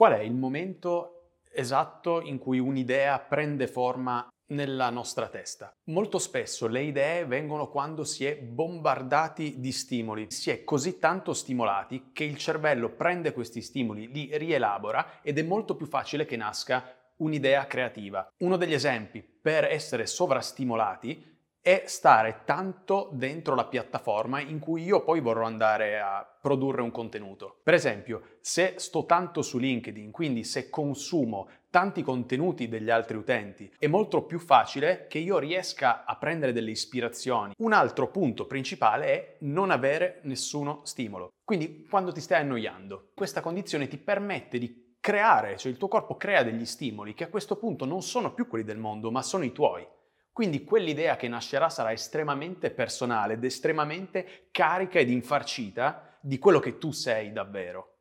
Qual è il momento esatto in cui un'idea prende forma nella nostra testa. Molto spesso le idee vengono quando si è bombardati di stimoli, si è così tanto stimolati che il cervello prende questi stimoli, li rielabora ed è molto più facile che nasca un'idea creativa. Uno degli esempi per essere sovrastimolati è stare tanto dentro la piattaforma in cui io poi vorrò andare a produrre un contenuto. Per esempio, se sto tanto su LinkedIn, quindi se consumo tanti contenuti degli altri utenti, è molto più facile che io riesca a prendere delle ispirazioni. Un altro punto principale è non avere nessuno stimolo. Quindi quando ti stai annoiando, questa condizione ti permette di creare, cioè il tuo corpo crea degli stimoli che a questo punto non sono più quelli del mondo, ma sono i tuoi. Quindi quell'idea che nascerà sarà estremamente personale ed estremamente carica ed infarcita di quello che tu sei davvero.